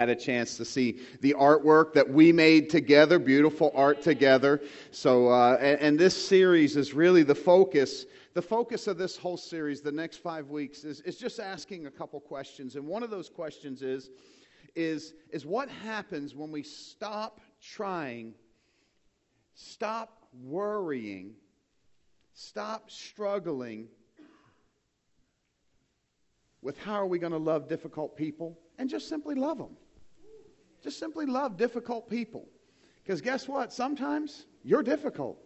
had a chance to see the artwork that we made together, beautiful art together. So, uh, and, and, this series is really the focus. The focus of this whole series, the next five weeks, is, is just asking a couple questions. And one of those questions is, is, is what happens when we stop trying, stop worrying, stop struggling with how are we going to love difficult people and just simply love them. Just simply love difficult people. Because guess what? Sometimes you're difficult.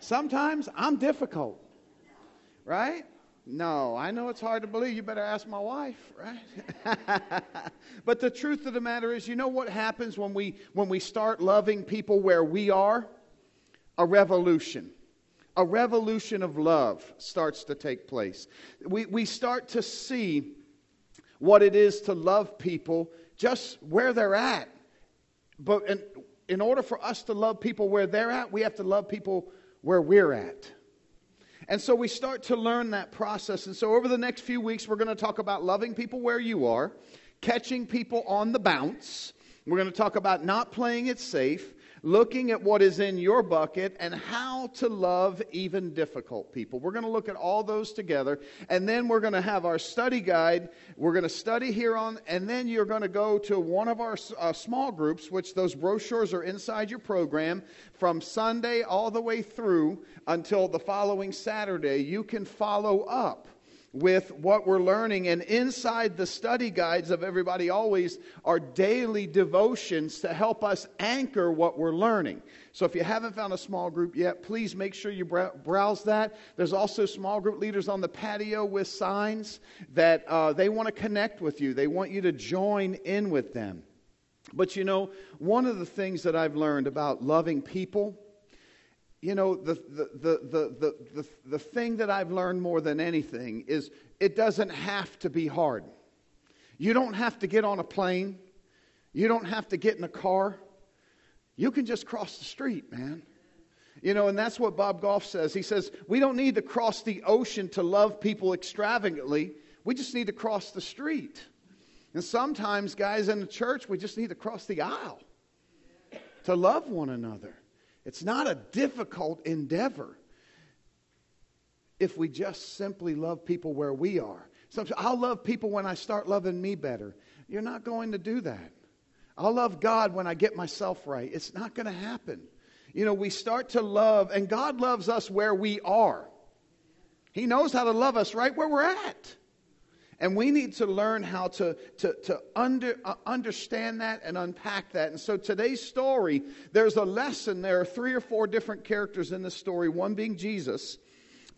Sometimes I'm difficult. Right? No, I know it's hard to believe. You better ask my wife, right? but the truth of the matter is, you know what happens when we when we start loving people where we are? A revolution. A revolution of love starts to take place. We, we start to see what it is to love people just where they're at. But in, in order for us to love people where they're at, we have to love people where we're at. And so we start to learn that process. And so over the next few weeks, we're going to talk about loving people where you are, catching people on the bounce. We're going to talk about not playing it safe, looking at what is in your bucket and how to love even difficult people. We're going to look at all those together, and then we're going to have our study guide. We're going to study here on, and then you're going to go to one of our uh, small groups, which those brochures are inside your program from Sunday all the way through until the following Saturday. You can follow up with what we're learning. And inside the study guides of Everybody Always are daily devotions to help us anchor what we're learning. So if you haven't found a small group yet, please make sure you browse that. There's also small group leaders on the patio with signs that uh, they want to connect with you, they want you to join in with them. But you know, one of the things that I've learned about loving people you know, the, the, the, the, the, the, thing that I've learned more than anything is it doesn't have to be hard. You don't have to get on a plane. You don't have to get in a car. You can just cross the street, man. You know, and that's what Bob Goff says. He says, we don't need to cross the ocean to love people extravagantly. We just need to cross the street. And sometimes, guys in the church, we just need to cross the aisle to love one another. It's not a difficult endeavor if we just simply love people where we are. Sometimes I'll love people when I start loving me better. You're not going to do that. I'll love God when I get myself right. It's not going to happen. You know, we start to love, and God loves us where we are. He knows how to love us right where we're at. And we need to learn how to, to, to under, uh, understand that and unpack that. And so today's story, there's a lesson. There are three or four different characters in the story, one being Jesus.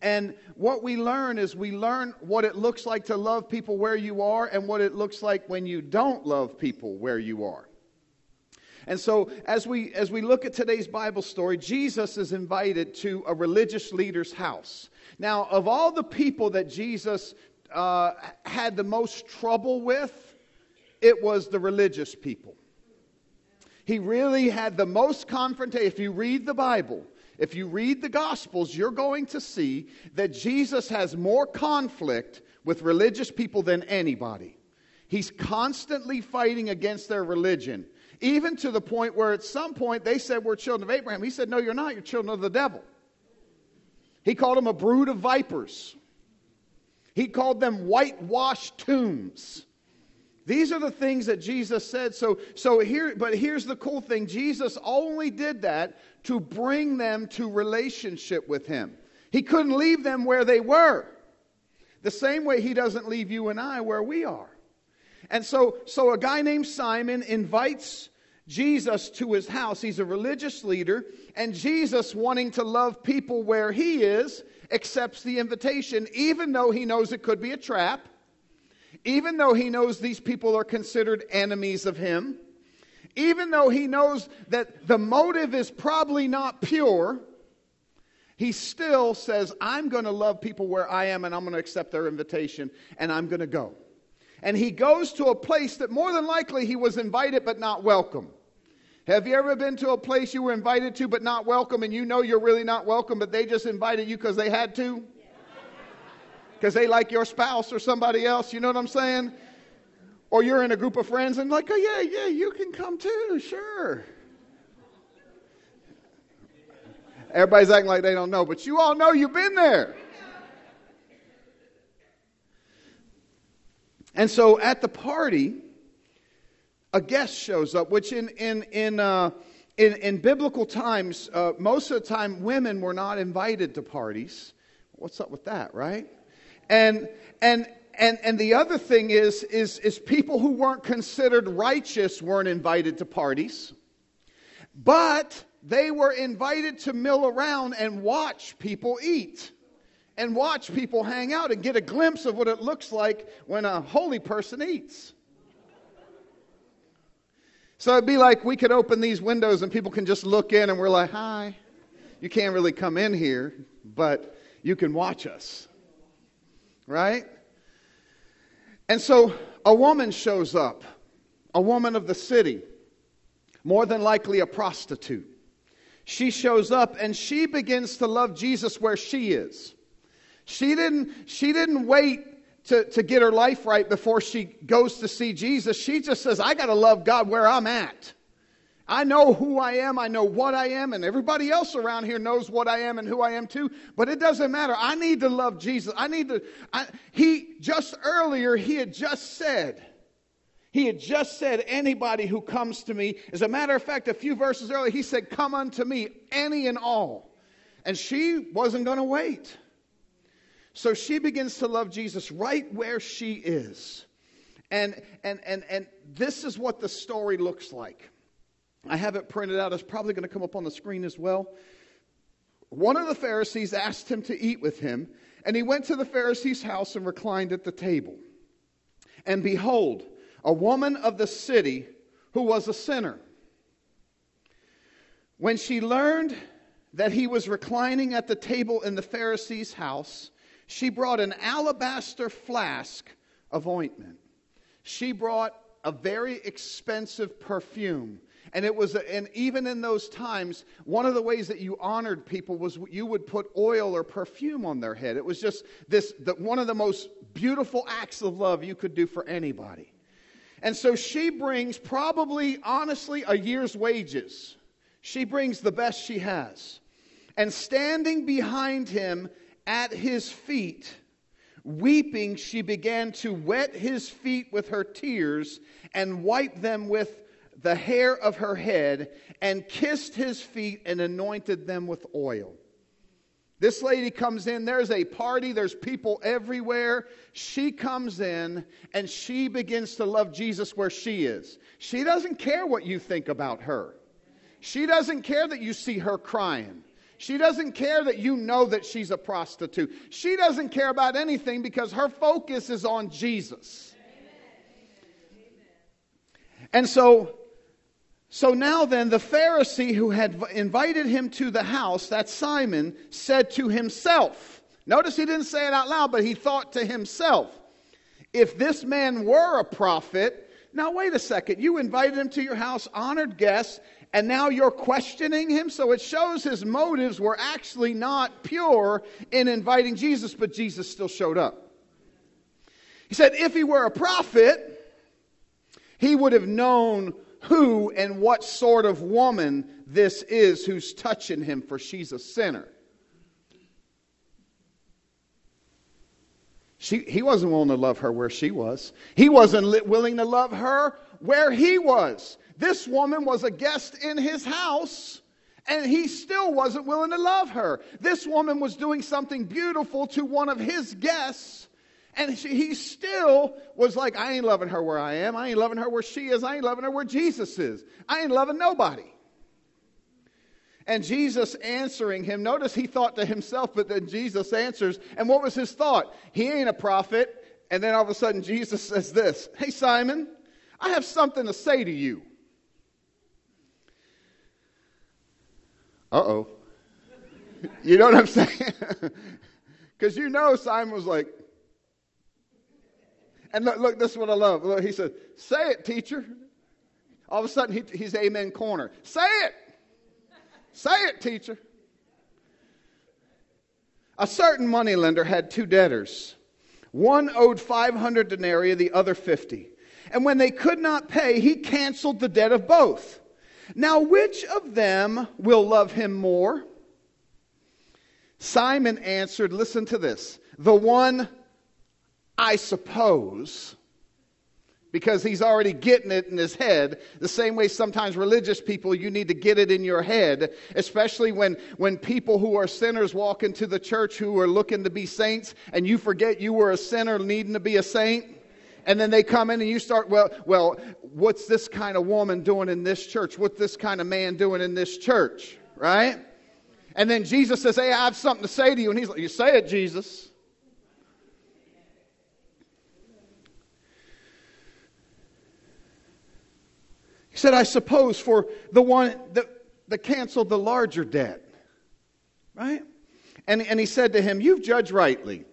And what we learn is we learn what it looks like to love people where you are and what it looks like when you don't love people where you are. And so as we as we look at today's Bible story, Jesus is invited to a religious leader's house. Now, of all the people that Jesus uh, had the most trouble with, it was the religious people. He really had the most confrontation. If you read the Bible, if you read the Gospels, you're going to see that Jesus has more conflict with religious people than anybody. He's constantly fighting against their religion, even to the point where at some point they said, We're children of Abraham. He said, No, you're not. You're children of the devil. He called them a brood of vipers. He called them whitewashed tombs. These are the things that Jesus said. So, so here, but here's the cool thing Jesus only did that to bring them to relationship with Him. He couldn't leave them where they were. The same way He doesn't leave you and I where we are. And so, so a guy named Simon invites Jesus to his house. He's a religious leader, and Jesus, wanting to love people where he is, accepts the invitation, even though he knows it could be a trap, even though he knows these people are considered enemies of him, even though he knows that the motive is probably not pure. He still says, I'm going to love people where I am and I'm going to accept their invitation and I'm going to go. And he goes to a place that more than likely he was invited but not welcome. Have you ever been to a place you were invited to but not welcome and you know you're really not welcome, but they just invited you because they had to? Because they like your spouse or somebody else, you know what I'm saying? Or you're in a group of friends and like, oh yeah, yeah, you can come too, sure. Everybody's acting like they don't know, but you all know you've been there. And so at the party, a guest shows up, which in, in, in, uh, in, in, biblical times, uh, most of the time, women were not invited to parties. What's up with that, right? And, and, and, and the other thing is, is, is people who weren't considered righteous weren't invited to parties. But they were invited to mill around and watch people eat and watch people hang out and get a glimpse of what it looks like when a holy person eats. So it'd be like we could open these windows and people can just look in and we're like, hi. You can't really come in here, but you can watch us. Right? And so a woman shows up, a woman of the city, more than likely a prostitute. She shows up and she begins to love Jesus where she is. She didn't, she didn't wait to, to get her life right before she goes to see Jesus. She just says, I got to love God where I'm at. I know who I am, I know what I am, and everybody else around here knows what I am and who I am too, but it doesn't matter. I need to love Jesus. I need to. I, he, just earlier, he had just said, he had just said, anybody who comes to me. As a matter of fact, a few verses earlier, he said, Come unto me, any and all. And she wasn't going to wait. So she begins to love Jesus right where she is. And, and, and, and this is what the story looks like. I have it printed out. It's probably going to come up on the screen as well. One of the Pharisees asked him to eat with him, and he went to the Pharisee's house and reclined at the table. And behold, a woman of the city who was a sinner. When she learned that he was reclining at the table in the Pharisee's house, she brought an alabaster flask of ointment. She brought a very expensive perfume. And it was, and even in those times, one of the ways that you honored people was you would put oil or perfume on their head. It was just this, the, one of the most beautiful acts of love you could do for anybody. And so she brings probably, honestly, a year's wages. She brings the best she has. And standing behind him at his feet. Weeping, she began to wet his feet with her tears and wipe them with the hair of her head and kissed his feet and anointed them with oil. This lady comes in, there's a party, there's people everywhere. She comes in and she begins to love Jesus where she is. She doesn't care what you think about her, she doesn't care that you see her crying. She doesn't care that you know that she's a prostitute. She doesn't care about anything because her focus is on Jesus. And so, so now then, the Pharisee who had invited him to the house, that Simon, said to himself, notice he didn't say it out loud, but he thought to himself, if this man were a prophet, now wait a second, you invited him to your house, honored guests, and now you're questioning him. So it shows his motives were actually not pure in inviting Jesus, but Jesus still showed up. He said, if he were a prophet, he would have known who and what sort of woman this is who's touching him, for she's a sinner. She, he wasn't willing to love her where she was. He wasn't willing to love her where he was. This woman was a guest in his house, and he still wasn't willing to love her. This woman was doing something beautiful to one of his guests, and he still was like, I ain't loving her where I am. I ain't loving her where she is. I ain't loving her where Jesus is. I ain't loving nobody. And Jesus answering him, notice he thought to himself, but then Jesus answers. And what was his thought? He ain't a prophet. And then all of a sudden, Jesus says this Hey, Simon, I have something to say to you. Uh oh. You know what I'm saying? Because you know Simon was like, and look, look, this is what I love. Look, he said, Say it, teacher. All of a sudden, he, he's amen corner. Say it. Say it, teacher. A certain moneylender had two debtors. One owed 500 denarii, the other 50. And when they could not pay, he canceled the debt of both. Now, which of them will love him more? Simon answered, Listen to this. The one, I suppose, because he's already getting it in his head. The same way sometimes religious people, you need to get it in your head, especially when, when people who are sinners walk into the church who are looking to be saints and you forget you were a sinner needing to be a saint. And then they come in and you start, well, well, what's this kind of woman doing in this church? What's this kind of man doing in this church? Right? And then Jesus says, Hey, I have something to say to you. And he's like, You say it, Jesus. He said, I suppose for the one that, that canceled the larger debt. Right? And, and he said to him, You've judged rightly.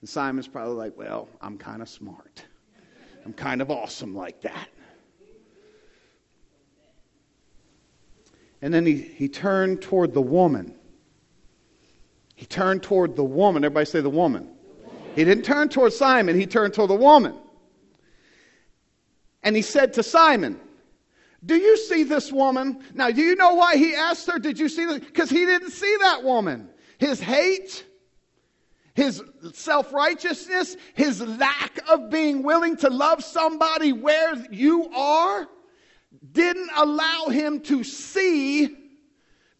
And Simon's probably like, Well, I'm kind of smart. I'm kind of awesome like that. And then he, he turned toward the woman. He turned toward the woman. Everybody say the woman. He didn't turn toward Simon, he turned toward the woman. And he said to Simon, Do you see this woman? Now, do you know why he asked her, Did you see this? Because he didn't see that woman. His hate, his self righteousness, his lack of being willing to love somebody where you are, didn't allow him to see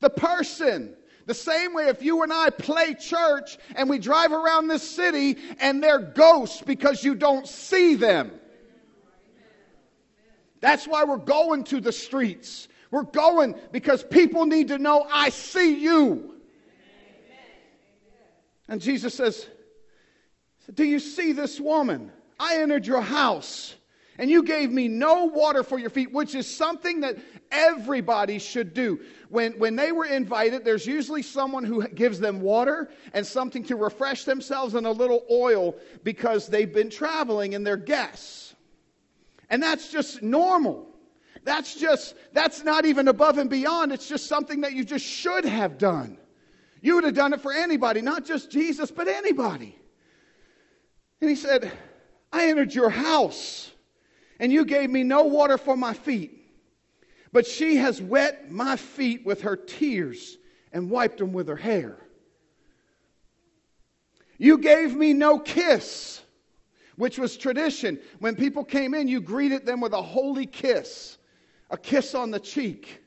the person. The same way if you and I play church and we drive around this city and they're ghosts because you don't see them. That's why we're going to the streets. We're going because people need to know I see you. And Jesus says, Do you see this woman? I entered your house and you gave me no water for your feet, which is something that everybody should do. When, when they were invited, there's usually someone who gives them water and something to refresh themselves and a little oil because they've been traveling and they're guests. And that's just normal. That's just, that's not even above and beyond. It's just something that you just should have done. You would have done it for anybody, not just Jesus, but anybody. And he said, I entered your house and you gave me no water for my feet. But she has wet my feet with her tears and wiped them with her hair. You gave me no kiss, which was tradition. When people came in, you greeted them with a holy kiss, a kiss on the cheek.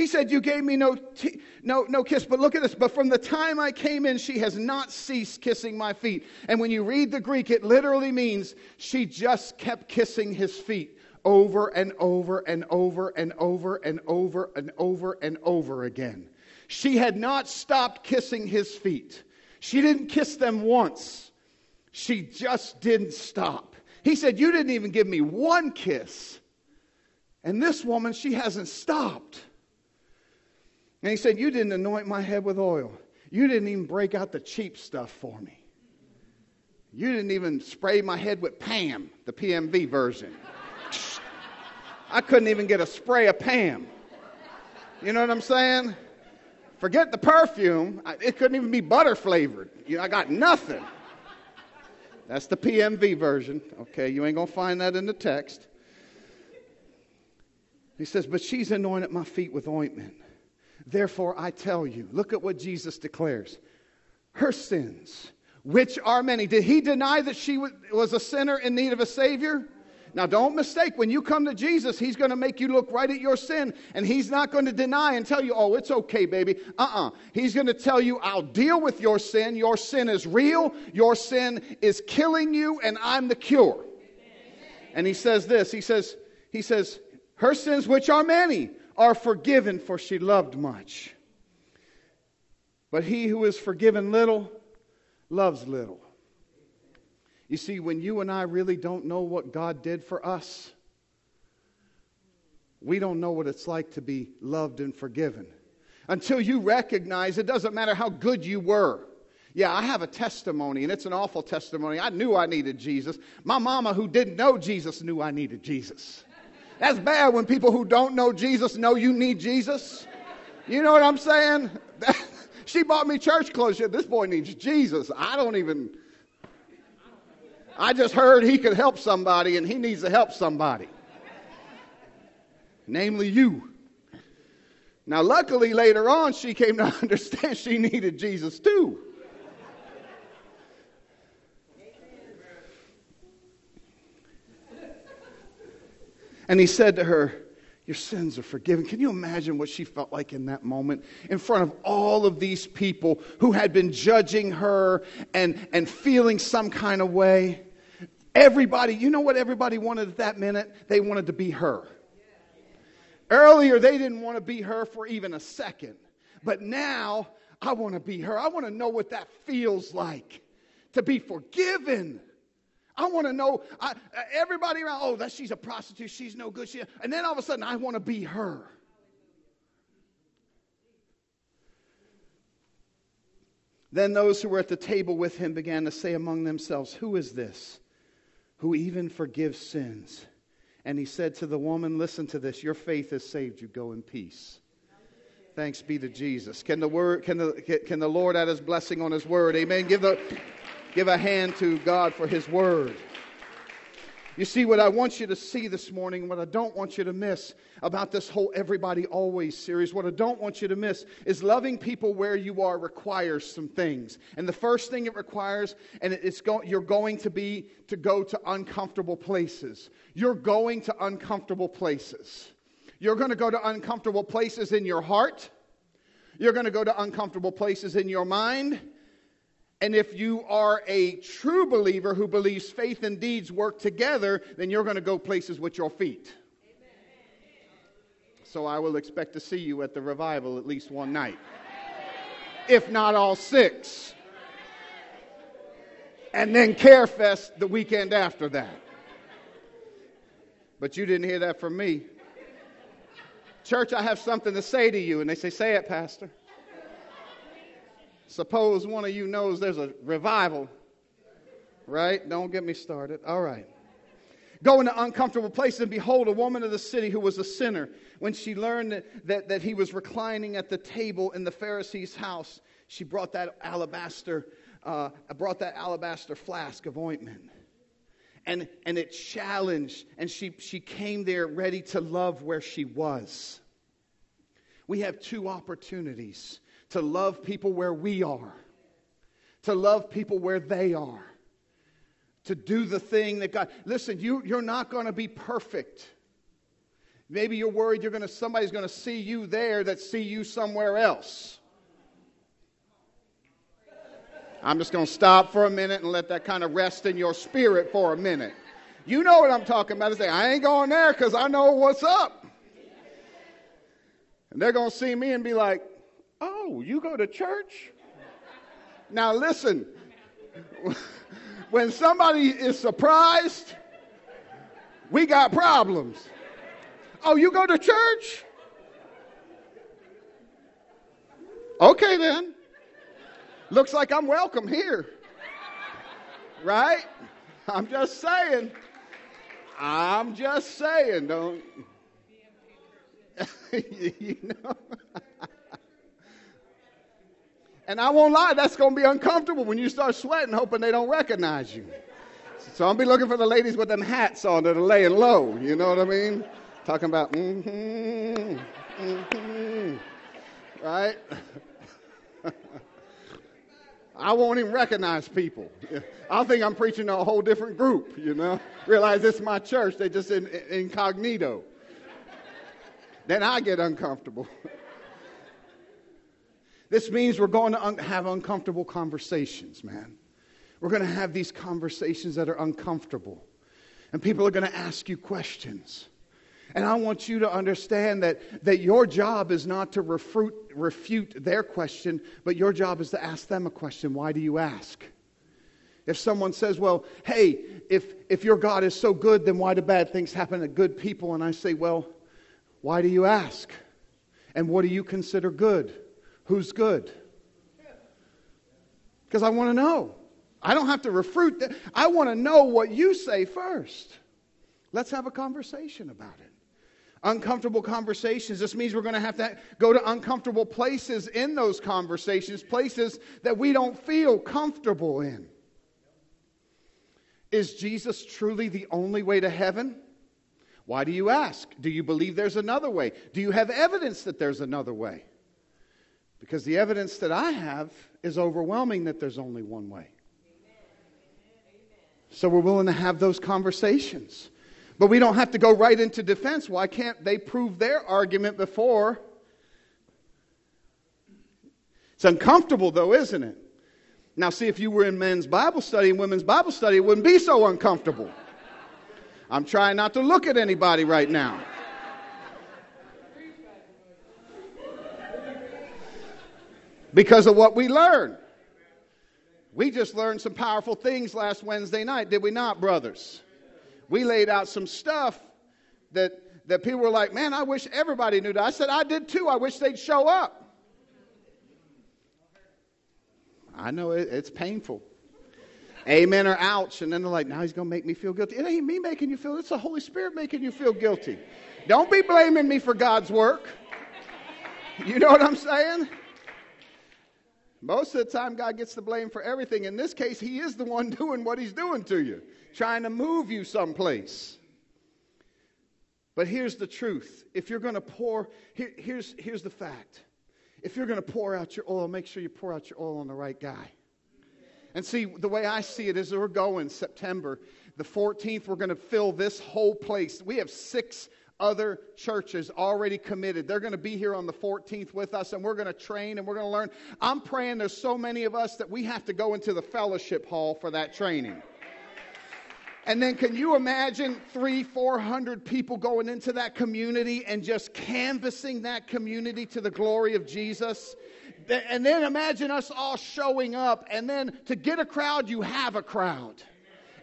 He said, You gave me no, t- no, no kiss. But look at this. But from the time I came in, she has not ceased kissing my feet. And when you read the Greek, it literally means she just kept kissing his feet over and over and over and over and over and over and over again. She had not stopped kissing his feet. She didn't kiss them once. She just didn't stop. He said, You didn't even give me one kiss. And this woman, she hasn't stopped. And he said, You didn't anoint my head with oil. You didn't even break out the cheap stuff for me. You didn't even spray my head with Pam, the PMV version. I couldn't even get a spray of Pam. You know what I'm saying? Forget the perfume. It couldn't even be butter flavored. I got nothing. That's the PMV version. Okay, you ain't going to find that in the text. He says, But she's anointed my feet with ointment. Therefore, I tell you, look at what Jesus declares her sins, which are many. Did he deny that she was a sinner in need of a Savior? Now, don't mistake, when you come to Jesus, He's going to make you look right at your sin, and He's not going to deny and tell you, oh, it's okay, baby. Uh uh-uh. uh He's going to tell you, I'll deal with your sin. Your sin is real, your sin is killing you, and I'm the cure. And He says this He says, He says, her sins, which are many, are forgiven, for she loved much. But he who is forgiven little loves little. You see, when you and I really don't know what God did for us, we don't know what it's like to be loved and forgiven. Until you recognize it doesn't matter how good you were. Yeah, I have a testimony, and it's an awful testimony. I knew I needed Jesus. My mama, who didn't know Jesus, knew I needed Jesus. That's bad when people who don't know Jesus know you need Jesus. You know what I'm saying? she bought me church clothes. Said, this boy needs Jesus. I don't even. I just heard he could help somebody and he needs to help somebody, namely you. Now, luckily, later on, she came to understand she needed Jesus too. And he said to her, Your sins are forgiven. Can you imagine what she felt like in that moment? In front of all of these people who had been judging her and, and feeling some kind of way. Everybody, you know what everybody wanted at that minute? They wanted to be her. Earlier, they didn't want to be her for even a second. But now, I want to be her. I want to know what that feels like to be forgiven I want to know I, uh, everybody around. Oh, that she's a prostitute. She's no good. She, and then all of a sudden, I want to be her. Then those who were at the table with him began to say among themselves, Who is this who even forgives sins? And he said to the woman, Listen to this. Your faith has saved you. Go in peace. Thanks be to Jesus. Can the word can the can the Lord add his blessing on his word? Amen. Give the Give a hand to God for His Word. You see, what I want you to see this morning, what I don't want you to miss about this whole Everybody Always series, what I don't want you to miss is loving people where you are requires some things. And the first thing it requires, and it's go, you're going to be to go to uncomfortable places. You're going to uncomfortable places. You're going to go to uncomfortable places in your heart. You're going to go to uncomfortable places in your mind. And if you are a true believer who believes faith and deeds work together, then you're going to go places with your feet. So I will expect to see you at the revival at least one night, if not all six. And then Carefest the weekend after that. But you didn't hear that from me. Church, I have something to say to you. And they say, Say it, Pastor. Suppose one of you knows there's a revival, right? Don't get me started. All right. Go into uncomfortable places and behold a woman of the city who was a sinner. When she learned that, that, he was reclining at the table in the Pharisee's house, she brought that alabaster, uh, brought that alabaster flask of ointment. And, and it challenged, and she, she came there ready to love where she was. We have two opportunities to love people where we are, to love people where they are, to do the thing that God. Listen, you, you're not going to be perfect. Maybe you're worried you're going to somebody's going to see you there that see you somewhere else. I'm just going to stop for a minute and let that kind of rest in your spirit for a minute. You know what I'm talking about. I say, I ain't going there because I know what's up. And they're going to see me and be like, You go to church? Now, listen, when somebody is surprised, we got problems. Oh, you go to church? Okay, then. Looks like I'm welcome here. Right? I'm just saying. I'm just saying, don't. you know? And I won't lie, that's going to be uncomfortable when you start sweating, hoping they don't recognize you. So I'll be looking for the ladies with them hats on that are laying low. You know what I mean? Talking about, mm-hmm, mm-hmm, right? I won't even recognize people. I'll think I'm preaching to a whole different group, you know? Realize it's my church, they're just in, incognito. Then I get uncomfortable. This means we're going to un- have uncomfortable conversations, man. We're going to have these conversations that are uncomfortable. And people are going to ask you questions. And I want you to understand that, that your job is not to refute, refute their question, but your job is to ask them a question. Why do you ask? If someone says, Well, hey, if, if your God is so good, then why do bad things happen to good people? And I say, Well, why do you ask? And what do you consider good? Who's good. Because I want to know. I don't have to refute that. I want to know what you say first. Let's have a conversation about it. Uncomfortable conversations. This means we're going to have to go to uncomfortable places in those conversations, places that we don't feel comfortable in. Is Jesus truly the only way to heaven? Why do you ask? Do you believe there's another way? Do you have evidence that there's another way? Because the evidence that I have is overwhelming that there's only one way. So we're willing to have those conversations. But we don't have to go right into defense. Why can't they prove their argument before? It's uncomfortable, though, isn't it? Now, see, if you were in men's Bible study and women's Bible study, it wouldn't be so uncomfortable. I'm trying not to look at anybody right now. Because of what we learned. We just learned some powerful things last Wednesday night, did we not, brothers? We laid out some stuff that, that people were like, man, I wish everybody knew that. I said, I did too. I wish they'd show up. I know it, it's painful. Amen or ouch. And then they're like, now he's going to make me feel guilty. It ain't me making you feel, it's the Holy Spirit making you feel guilty. Don't be blaming me for God's work. You know what I'm saying? Most of the time, God gets the blame for everything. In this case, He is the one doing what He's doing to you, trying to move you someplace. But here's the truth. If you're going to pour, here, here's, here's the fact. If you're going to pour out your oil, make sure you pour out your oil on the right guy. And see, the way I see it is we're going September the 14th, we're going to fill this whole place. We have six other churches already committed. They're going to be here on the 14th with us, and we're going to train and we're going to learn. I'm praying there's so many of us that we have to go into the fellowship hall for that training. And then can you imagine three, four hundred people going into that community and just canvassing that community to the glory of Jesus? And then imagine us all showing up, and then to get a crowd, you have a crowd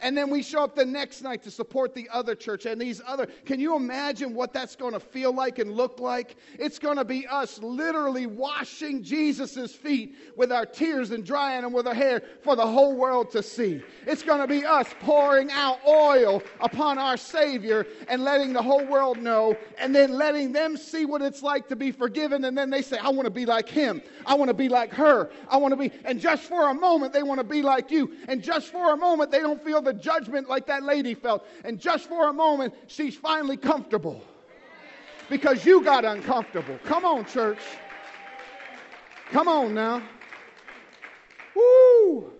and then we show up the next night to support the other church and these other. Can you imagine what that's going to feel like and look like? It's going to be us literally washing Jesus' feet with our tears and drying them with our hair for the whole world to see. It's going to be us pouring out oil upon our Savior and letting the whole world know, and then letting them see what it's like to be forgiven. And then they say, I want to be like him. I want to be like her. I want to be. And just for a moment, they want to be like you. And just for a moment, they don't feel the judgment like that lady felt. And just for a moment, she's finally comfortable because you got uncomfortable. Come on, church. Come on now. Woo!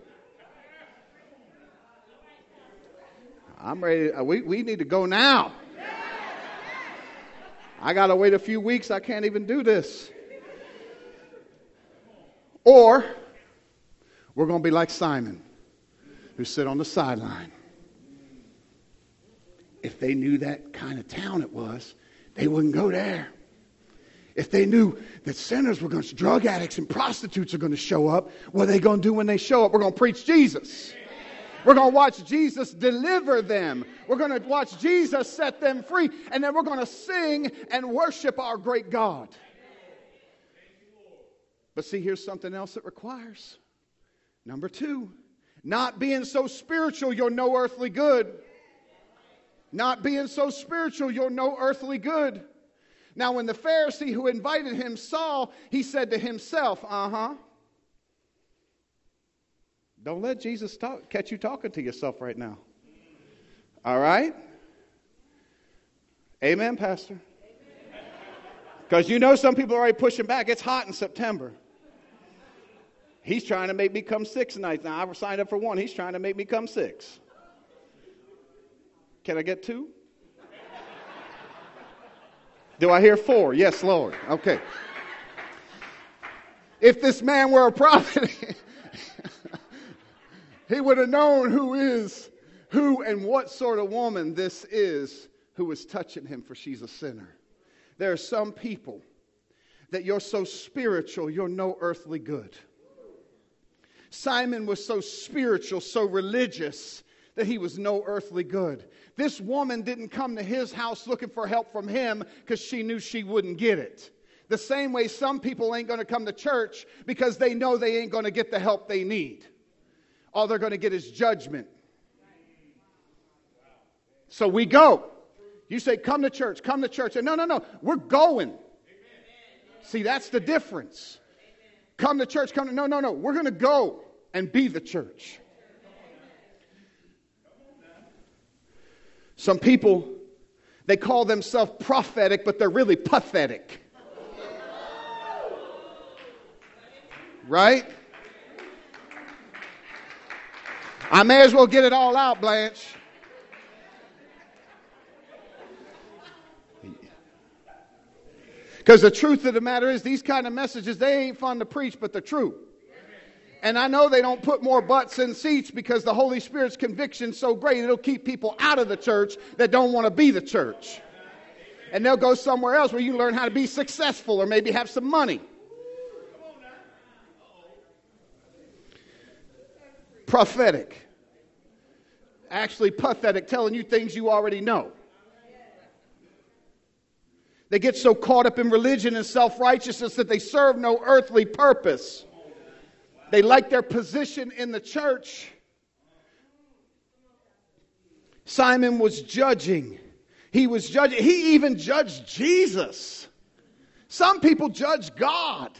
I'm ready. Uh, we, we need to go now. I got to wait a few weeks. I can't even do this. Or we're going to be like Simon who sit on the sideline. If they knew that kind of town it was, they wouldn't go there. If they knew that sinners were going to, drug addicts and prostitutes are going to show up, what are they going to do when they show up? We're going to preach Jesus. We're going to watch Jesus deliver them. We're going to watch Jesus set them free. And then we're going to sing and worship our great God. But see, here's something else it requires. Number two, not being so spiritual, you're no earthly good. Not being so spiritual, you're no earthly good. Now, when the Pharisee who invited him saw, he said to himself, Uh huh. Don't let Jesus talk, catch you talking to yourself right now. All right? Amen, Pastor. Because you know some people are already pushing back. It's hot in September. He's trying to make me come six nights. Now, I've signed up for one. He's trying to make me come six. Can I get two? Do I hear four? Yes, Lord. Okay. If this man were a prophet, he would have known who is who and what sort of woman this is who is touching him, for she's a sinner. There are some people that you're so spiritual, you're no earthly good. Simon was so spiritual, so religious, that he was no earthly good. This woman didn't come to his house looking for help from him because she knew she wouldn't get it. The same way some people ain't going to come to church because they know they ain't going to get the help they need. All they're going to get is judgment. So we go. You say, come to church, come to church. And no, no, no, we're going. See, that's the difference. Come to church, come to, no, no, no. We're going to go and be the church. Some people, they call themselves prophetic, but they're really pathetic. Right? I may as well get it all out, Blanche. Because the truth of the matter is, these kind of messages, they ain't fun to preach, but they're true. And I know they don't put more butts in seats because the Holy Spirit's conviction so great, it'll keep people out of the church that don't want to be the church. And they'll go somewhere else where you learn how to be successful or maybe have some money. Prophetic. Actually, pathetic, telling you things you already know. They get so caught up in religion and self righteousness that they serve no earthly purpose. They like their position in the church. Simon was judging. He was judging. He even judged Jesus. Some people judge God.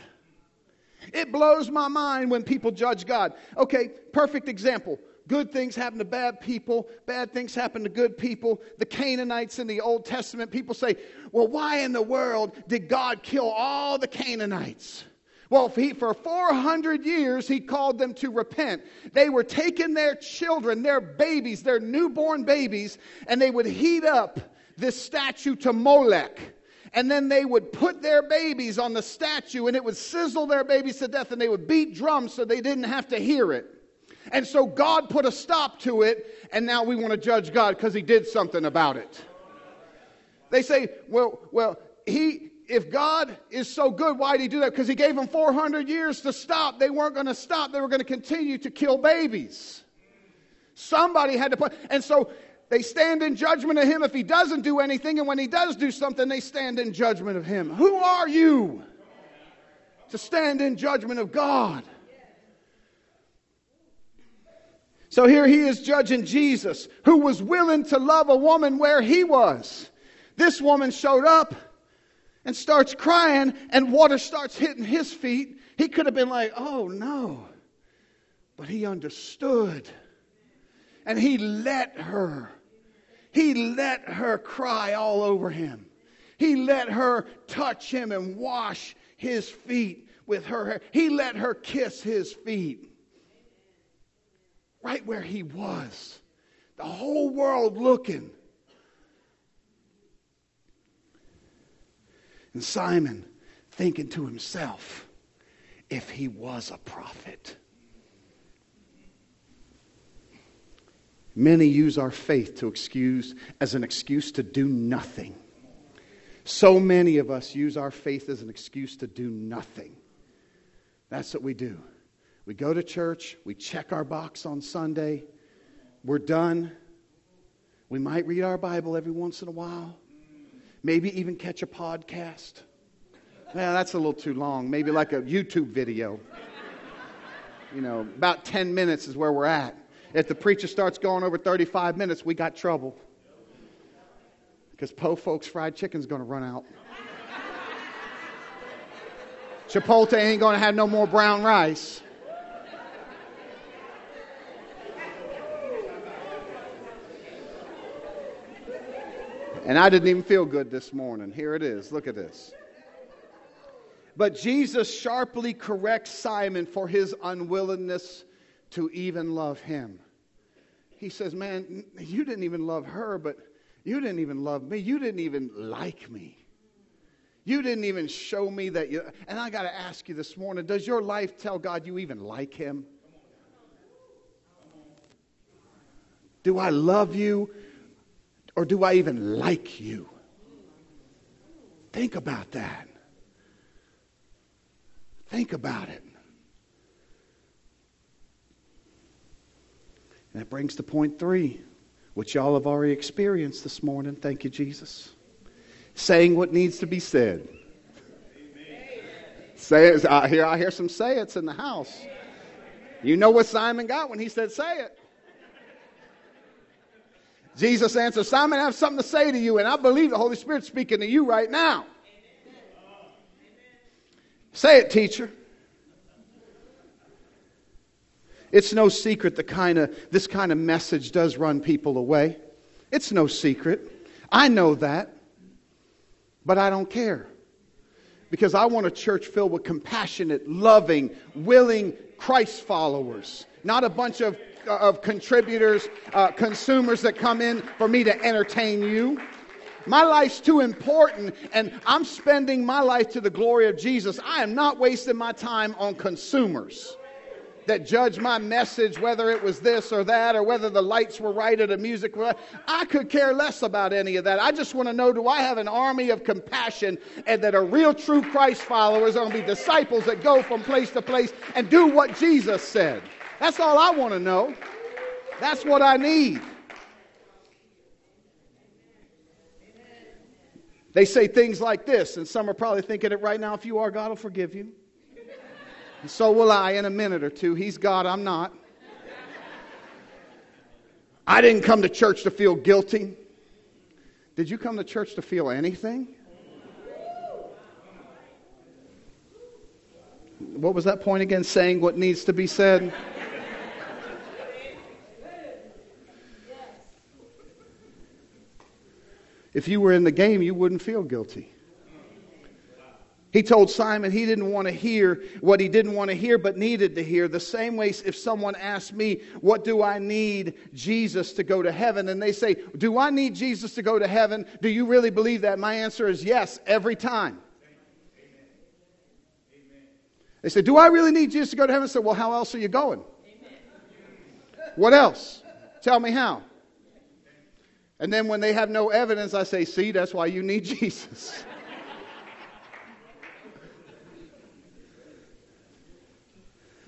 It blows my mind when people judge God. Okay, perfect example. Good things happen to bad people, bad things happen to good people. The Canaanites in the Old Testament, people say, well, why in the world did God kill all the Canaanites? Well, he, for 400 years, he called them to repent. They were taking their children, their babies, their newborn babies, and they would heat up this statue to Molech. And then they would put their babies on the statue, and it would sizzle their babies to death, and they would beat drums so they didn't have to hear it. And so God put a stop to it, and now we want to judge God because he did something about it. They say, well, well, he, if God is so good, why did he do that? Because he gave them 400 years to stop. They weren't going to stop. They were going to continue to kill babies. Somebody had to put, and so they stand in judgment of him if he doesn't do anything, and when he does do something, they stand in judgment of him. Who are you to stand in judgment of God? So here he is judging Jesus, who was willing to love a woman where he was. This woman showed up and starts crying, and water starts hitting his feet. He could have been like, oh no. But he understood. And he let her. He let her cry all over him. He let her touch him and wash his feet with her hair. He let her kiss his feet right where he was. The whole world looking. And Simon thinking to himself, if he was a prophet. Many use our faith to excuse as an excuse to do nothing. So many of us use our faith as an excuse to do nothing. That's what we do. We go to church, we check our box on Sunday, we're done. We might read our Bible every once in a while, maybe even catch a podcast. Well, that's a little too long. Maybe like a YouTube video. You know, about 10 minutes is where we're at. If the preacher starts going over 35 minutes, we got trouble. Because Po Folks fried chicken's going to run out. Chipotle ain't going to have no more brown rice. And I didn't even feel good this morning. Here it is. Look at this. But Jesus sharply corrects Simon for his unwillingness to even love him. He says, Man, you didn't even love her, but you didn't even love me. You didn't even like me. You didn't even show me that you. And I got to ask you this morning does your life tell God you even like him? Do I love you or do I even like you? Think about that. Think about it. And that brings to point three, which y'all have already experienced this morning. Thank you, Jesus. Saying what needs to be said. Say it. I hear, I hear some say it's in the house. You know what Simon got when he said, say it. Jesus answered, Simon, I have something to say to you, and I believe the Holy Spirit's speaking to you right now. Say it, teacher. It's no secret the kind of this kind of message does run people away. It's no secret. I know that. But I don't care. Because I want a church filled with compassionate, loving, willing Christ followers, not a bunch of, of contributors, uh, consumers that come in for me to entertain you. My life's too important, and I'm spending my life to the glory of Jesus. I am not wasting my time on consumers that judge my message, whether it was this or that, or whether the lights were right or the music right. I could care less about any of that. I just want to know do I have an army of compassion and that are real true Christ followers are going to be disciples that go from place to place and do what Jesus said? That's all I want to know. That's what I need. They say things like this, and some are probably thinking it right now. If you are, God will forgive you. And so will I in a minute or two. He's God, I'm not. I didn't come to church to feel guilty. Did you come to church to feel anything? What was that point again? Saying what needs to be said? If you were in the game, you wouldn't feel guilty. He told Simon he didn't want to hear what he didn't want to hear but needed to hear. The same way, if someone asked me, What do I need Jesus to go to heaven? And they say, Do I need Jesus to go to heaven? Do you really believe that? My answer is yes, every time. They say, Do I really need Jesus to go to heaven? I said, Well, how else are you going? What else? Tell me how. And then when they have no evidence, I say, See, that's why you need Jesus.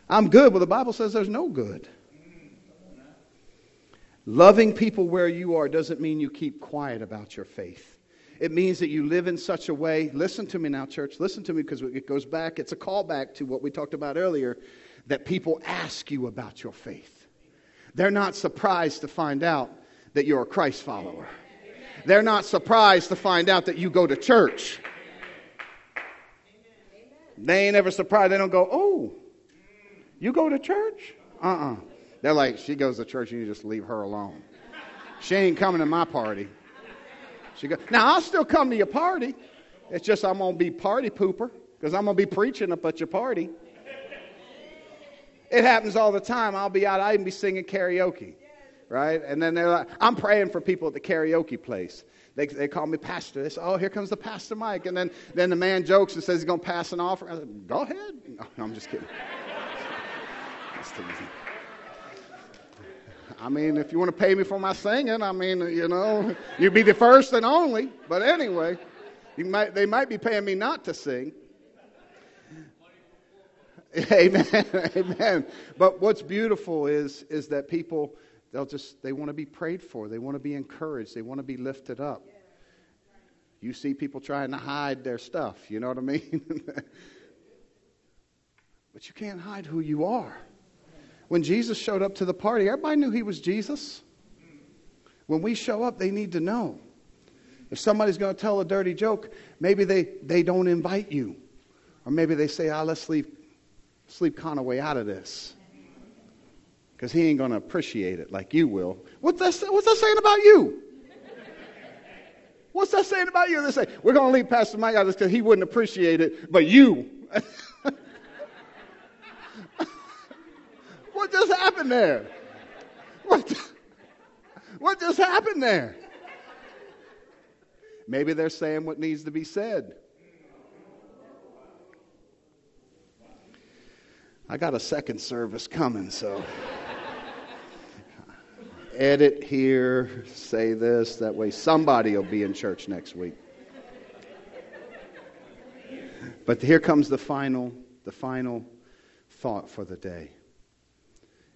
I'm good, but the Bible says there's no good. Loving people where you are doesn't mean you keep quiet about your faith. It means that you live in such a way. Listen to me now, church. Listen to me because it goes back. It's a callback to what we talked about earlier that people ask you about your faith. They're not surprised to find out that you're a Christ follower. They're not surprised to find out that you go to church. They ain't ever surprised. They don't go, oh, you go to church? Uh uh-uh. uh. they are like, she goes to church and you just leave her alone. She ain't coming to my party. She go, now, I'll still come to your party. It's just I'm going to be party pooper because I'm going to be preaching up at your party. It happens all the time. I'll be out, I even be singing karaoke, right? And then they're like, I'm praying for people at the karaoke place. They, they call me pastor. They say, oh, here comes the pastor Mike. And then, then the man jokes and says he's going to pass an offering. I said, go ahead. No, I'm just kidding. I mean, if you want to pay me for my singing, I mean, you know, you'd be the first and only. But anyway, might, they might be paying me not to sing. Amen. Amen. But what's beautiful is, is that people, they'll just, they want to be prayed for. They want to be encouraged. They want to be lifted up. You see people trying to hide their stuff. You know what I mean? but you can't hide who you are. When Jesus showed up to the party, everybody knew he was Jesus. When we show up, they need to know. If somebody's going to tell a dirty joke, maybe they, they don't invite you. Or maybe they say, ah, let's leave, sleep Conaway out of this. Because he ain't going to appreciate it like you will. What's that, what's that saying about you? What's that saying about you? They say, we're going to leave Pastor Mike out because he wouldn't appreciate it, but you. What just happened there? What, what just happened there? Maybe they're saying what needs to be said. I got a second service coming, so edit here, say this, that way somebody will be in church next week. But here comes the final, the final thought for the day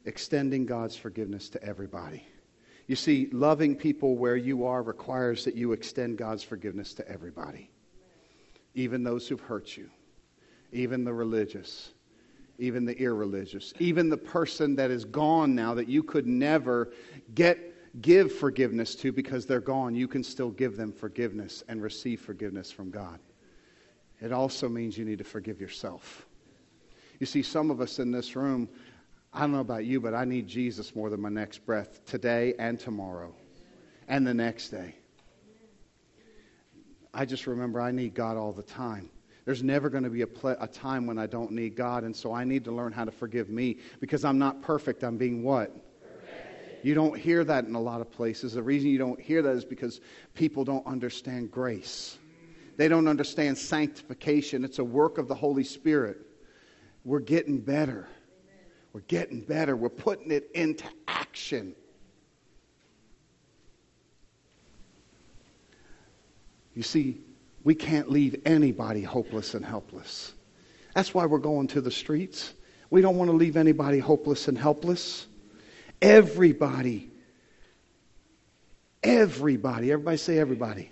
extending God's forgiveness to everybody. You see, loving people where you are requires that you extend God's forgiveness to everybody, even those who've hurt you, even the religious, even the irreligious, even the person that is gone now that you could never get give forgiveness to because they're gone. You can still give them forgiveness and receive forgiveness from God. It also means you need to forgive yourself. You see, some of us in this room I don't know about you, but I need Jesus more than my next breath today and tomorrow. and the next day. I just remember I need God all the time. There's never going to be a, a, time when I don't need God, and so I need to learn how to forgive me because I'm not perfect. I'm being what? You don't hear that in a lot of places. The reason you don't hear that is because people don't understand grace. They don't understand sanctification. It's a work of the Holy Spirit. We're getting better. We're getting better. We're putting it into action. You see, we can't leave anybody hopeless and helpless. That's why we're going to the streets. We don't want to leave anybody hopeless and helpless. Everybody, everybody, everybody say everybody,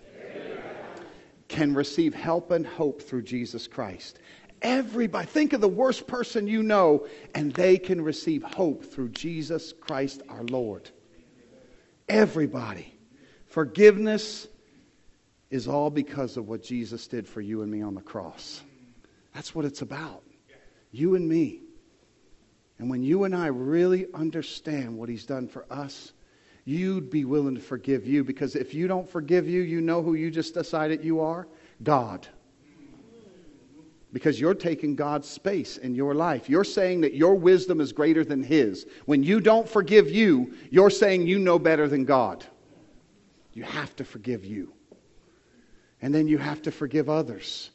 can receive help and hope through Jesus Christ. Everybody, think of the worst person you know, and they can receive hope through Jesus Christ our Lord. Everybody. Forgiveness is all because of what Jesus did for you and me on the cross. That's what it's about. You and me. And when you and I really understand what he's done for us, you'd be willing to forgive you because if you don't forgive you, you know who you just decided you are? God. Because you're taking God's space in your life. You're saying that your wisdom is greater than his. When you don't forgive you, you're saying you know better than God. You have to forgive you. And then you have to forgive others.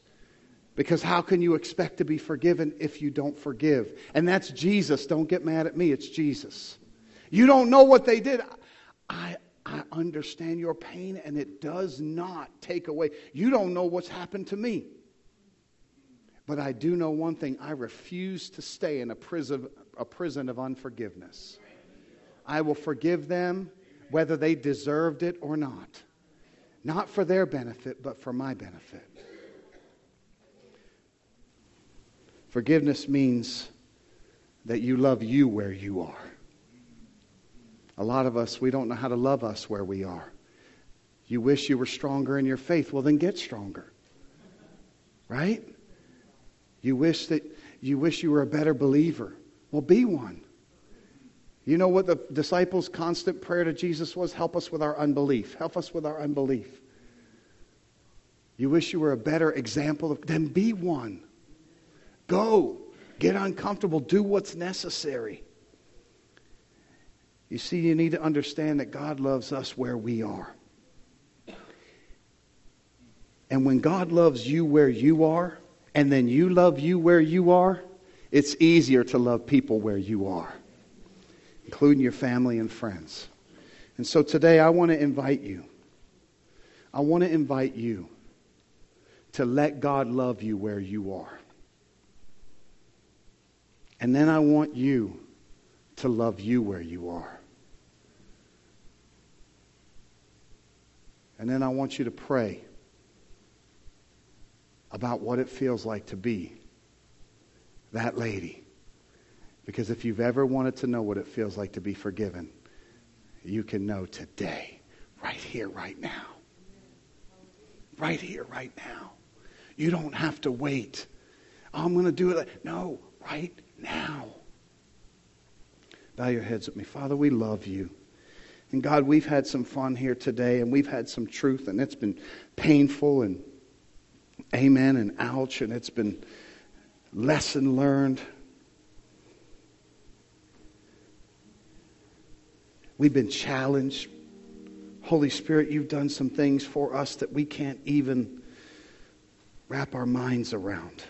Because how can you expect to be forgiven if you don't forgive? And that's Jesus. Don't get mad at me. It's Jesus. You don't know what they did. I, I understand your pain, and it does not take away. You don't know what's happened to me. But I do know one thing I refuse to stay in a prison, a prison of unforgiveness. I will forgive them whether they deserved it or not. Not for their benefit, but for my benefit. Forgiveness means that you love you where you are. A lot of us, we don't know how to love us where we are. You wish you were stronger in your faith. Well, then get stronger. Right? You wish that you wish you were a better believer. Well, be one. You know what the disciples' constant prayer to Jesus was? Help us with our unbelief. Help us with our unbelief. You wish you were a better example of, then be one. Go. Get uncomfortable. Do what's necessary. You see, you need to understand that God loves us where we are. And when God loves you where you are, and then you love you where you are, it's easier to love people where you are including your family and friends. And so today I want to invite you. I want to invite you to let God love you where you are. And then I want you to love you where you are. And then I want you to pray about what it feels like to be that lady because if you've ever wanted to know what it feels like to be forgiven, you can know today, right here, right now. Right here, right now. You don't have to wait. Oh, I'm going to do it. No, right now. Bow your heads with me. Father, we love you. And God, we've had some fun here today, and we've had some truth, and it's been painful, and amen, and ouch, and it's been lesson learned. We've been challenged. Holy Spirit, you've done some things for us that we can't even wrap our minds around.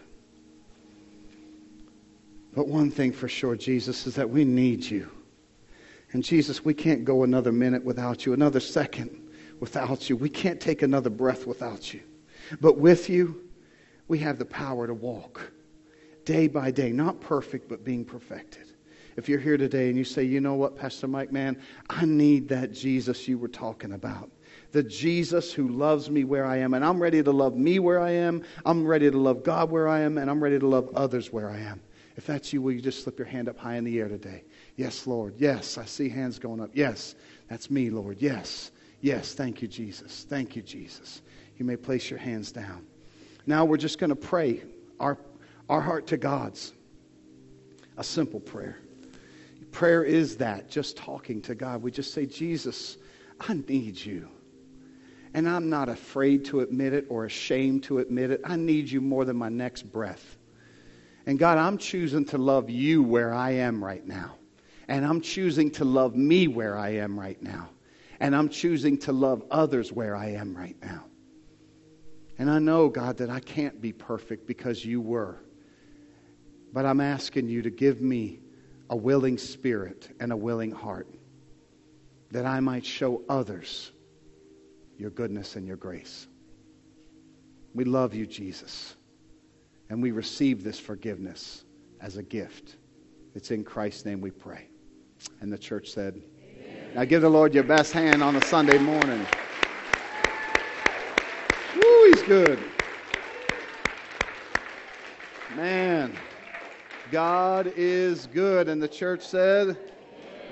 But one thing for sure, Jesus, is that we need you. And Jesus, we can't go another minute without you, another second without you. We can't take another breath without you. But with you, we have the power to walk day by day, not perfect, but being perfected. If you're here today and you say, you know what, Pastor Mike, man, I need that Jesus you were talking about. The Jesus who loves me where I am, and I'm ready to love me where I am. I'm ready to love God where I am, and I'm ready to love others where I am. If that's you, will you just slip your hand up high in the air today? Yes, Lord. Yes, I see hands going up. Yes, that's me, Lord. Yes, yes. Thank you, Jesus. Thank you, Jesus. You may place your hands down. Now we're just going to pray our, our heart to God's. A simple prayer. Prayer is that, just talking to God. We just say, Jesus, I need you. And I'm not afraid to admit it or ashamed to admit it. I need you more than my next breath. And God, I'm choosing to love you where I am right now. And I'm choosing to love me where I am right now. And I'm choosing to love others where I am right now. And I know, God, that I can't be perfect because you were. But I'm asking you to give me a willing spirit and a willing heart that I might show others your goodness and your grace. We love you, Jesus, and we receive this forgiveness as a gift. It's in Christ's name we pray. And the church said, Amen. Now give the Lord your best hand on a Sunday morning. Woo, he's good. Man, God is good. And the church said,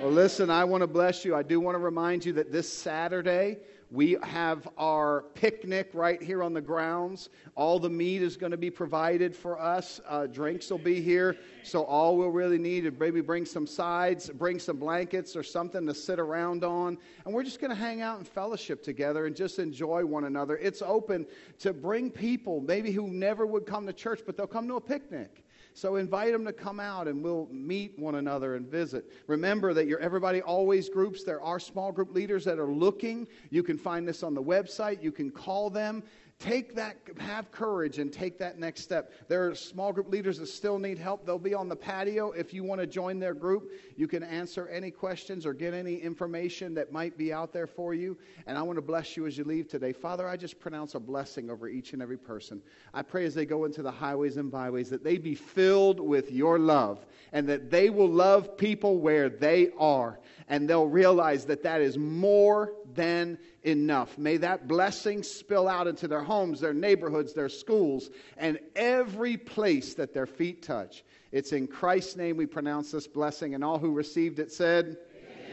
Well, listen, I want to bless you. I do want to remind you that this Saturday, we have our picnic right here on the grounds. All the meat is going to be provided for us. Uh, drinks will be here. So, all we'll really need is maybe bring some sides, bring some blankets or something to sit around on. And we're just going to hang out and fellowship together and just enjoy one another. It's open to bring people, maybe who never would come to church, but they'll come to a picnic. So invite them to come out and we'll meet one another and visit. Remember that your Everybody Always groups, there are small group leaders that are looking. You can find this on the website. You can call them take that, have courage and take that next step. There are small group leaders that still need help. They'll be on the patio. If you want to join their group, you can answer any questions or get any information that might be out there for you. And I want to bless you as you leave today. Father, I just pronounce a blessing over each and every person. I pray as they go into the highways and byways that they be filled with your love and that they will love people where they are and they'll realize that that is more than enough. May that blessing spill out into their homes, their neighborhoods, their schools, and every place that their feet touch. It's in Christ's name we pronounce this blessing, and all who received it said,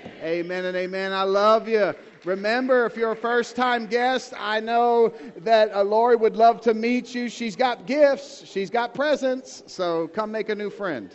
Amen, amen and amen. I love you. Remember, if you're a first time guest, I know that uh, Lori would love to meet you. She's got gifts, she's got presents, so come make a new friend.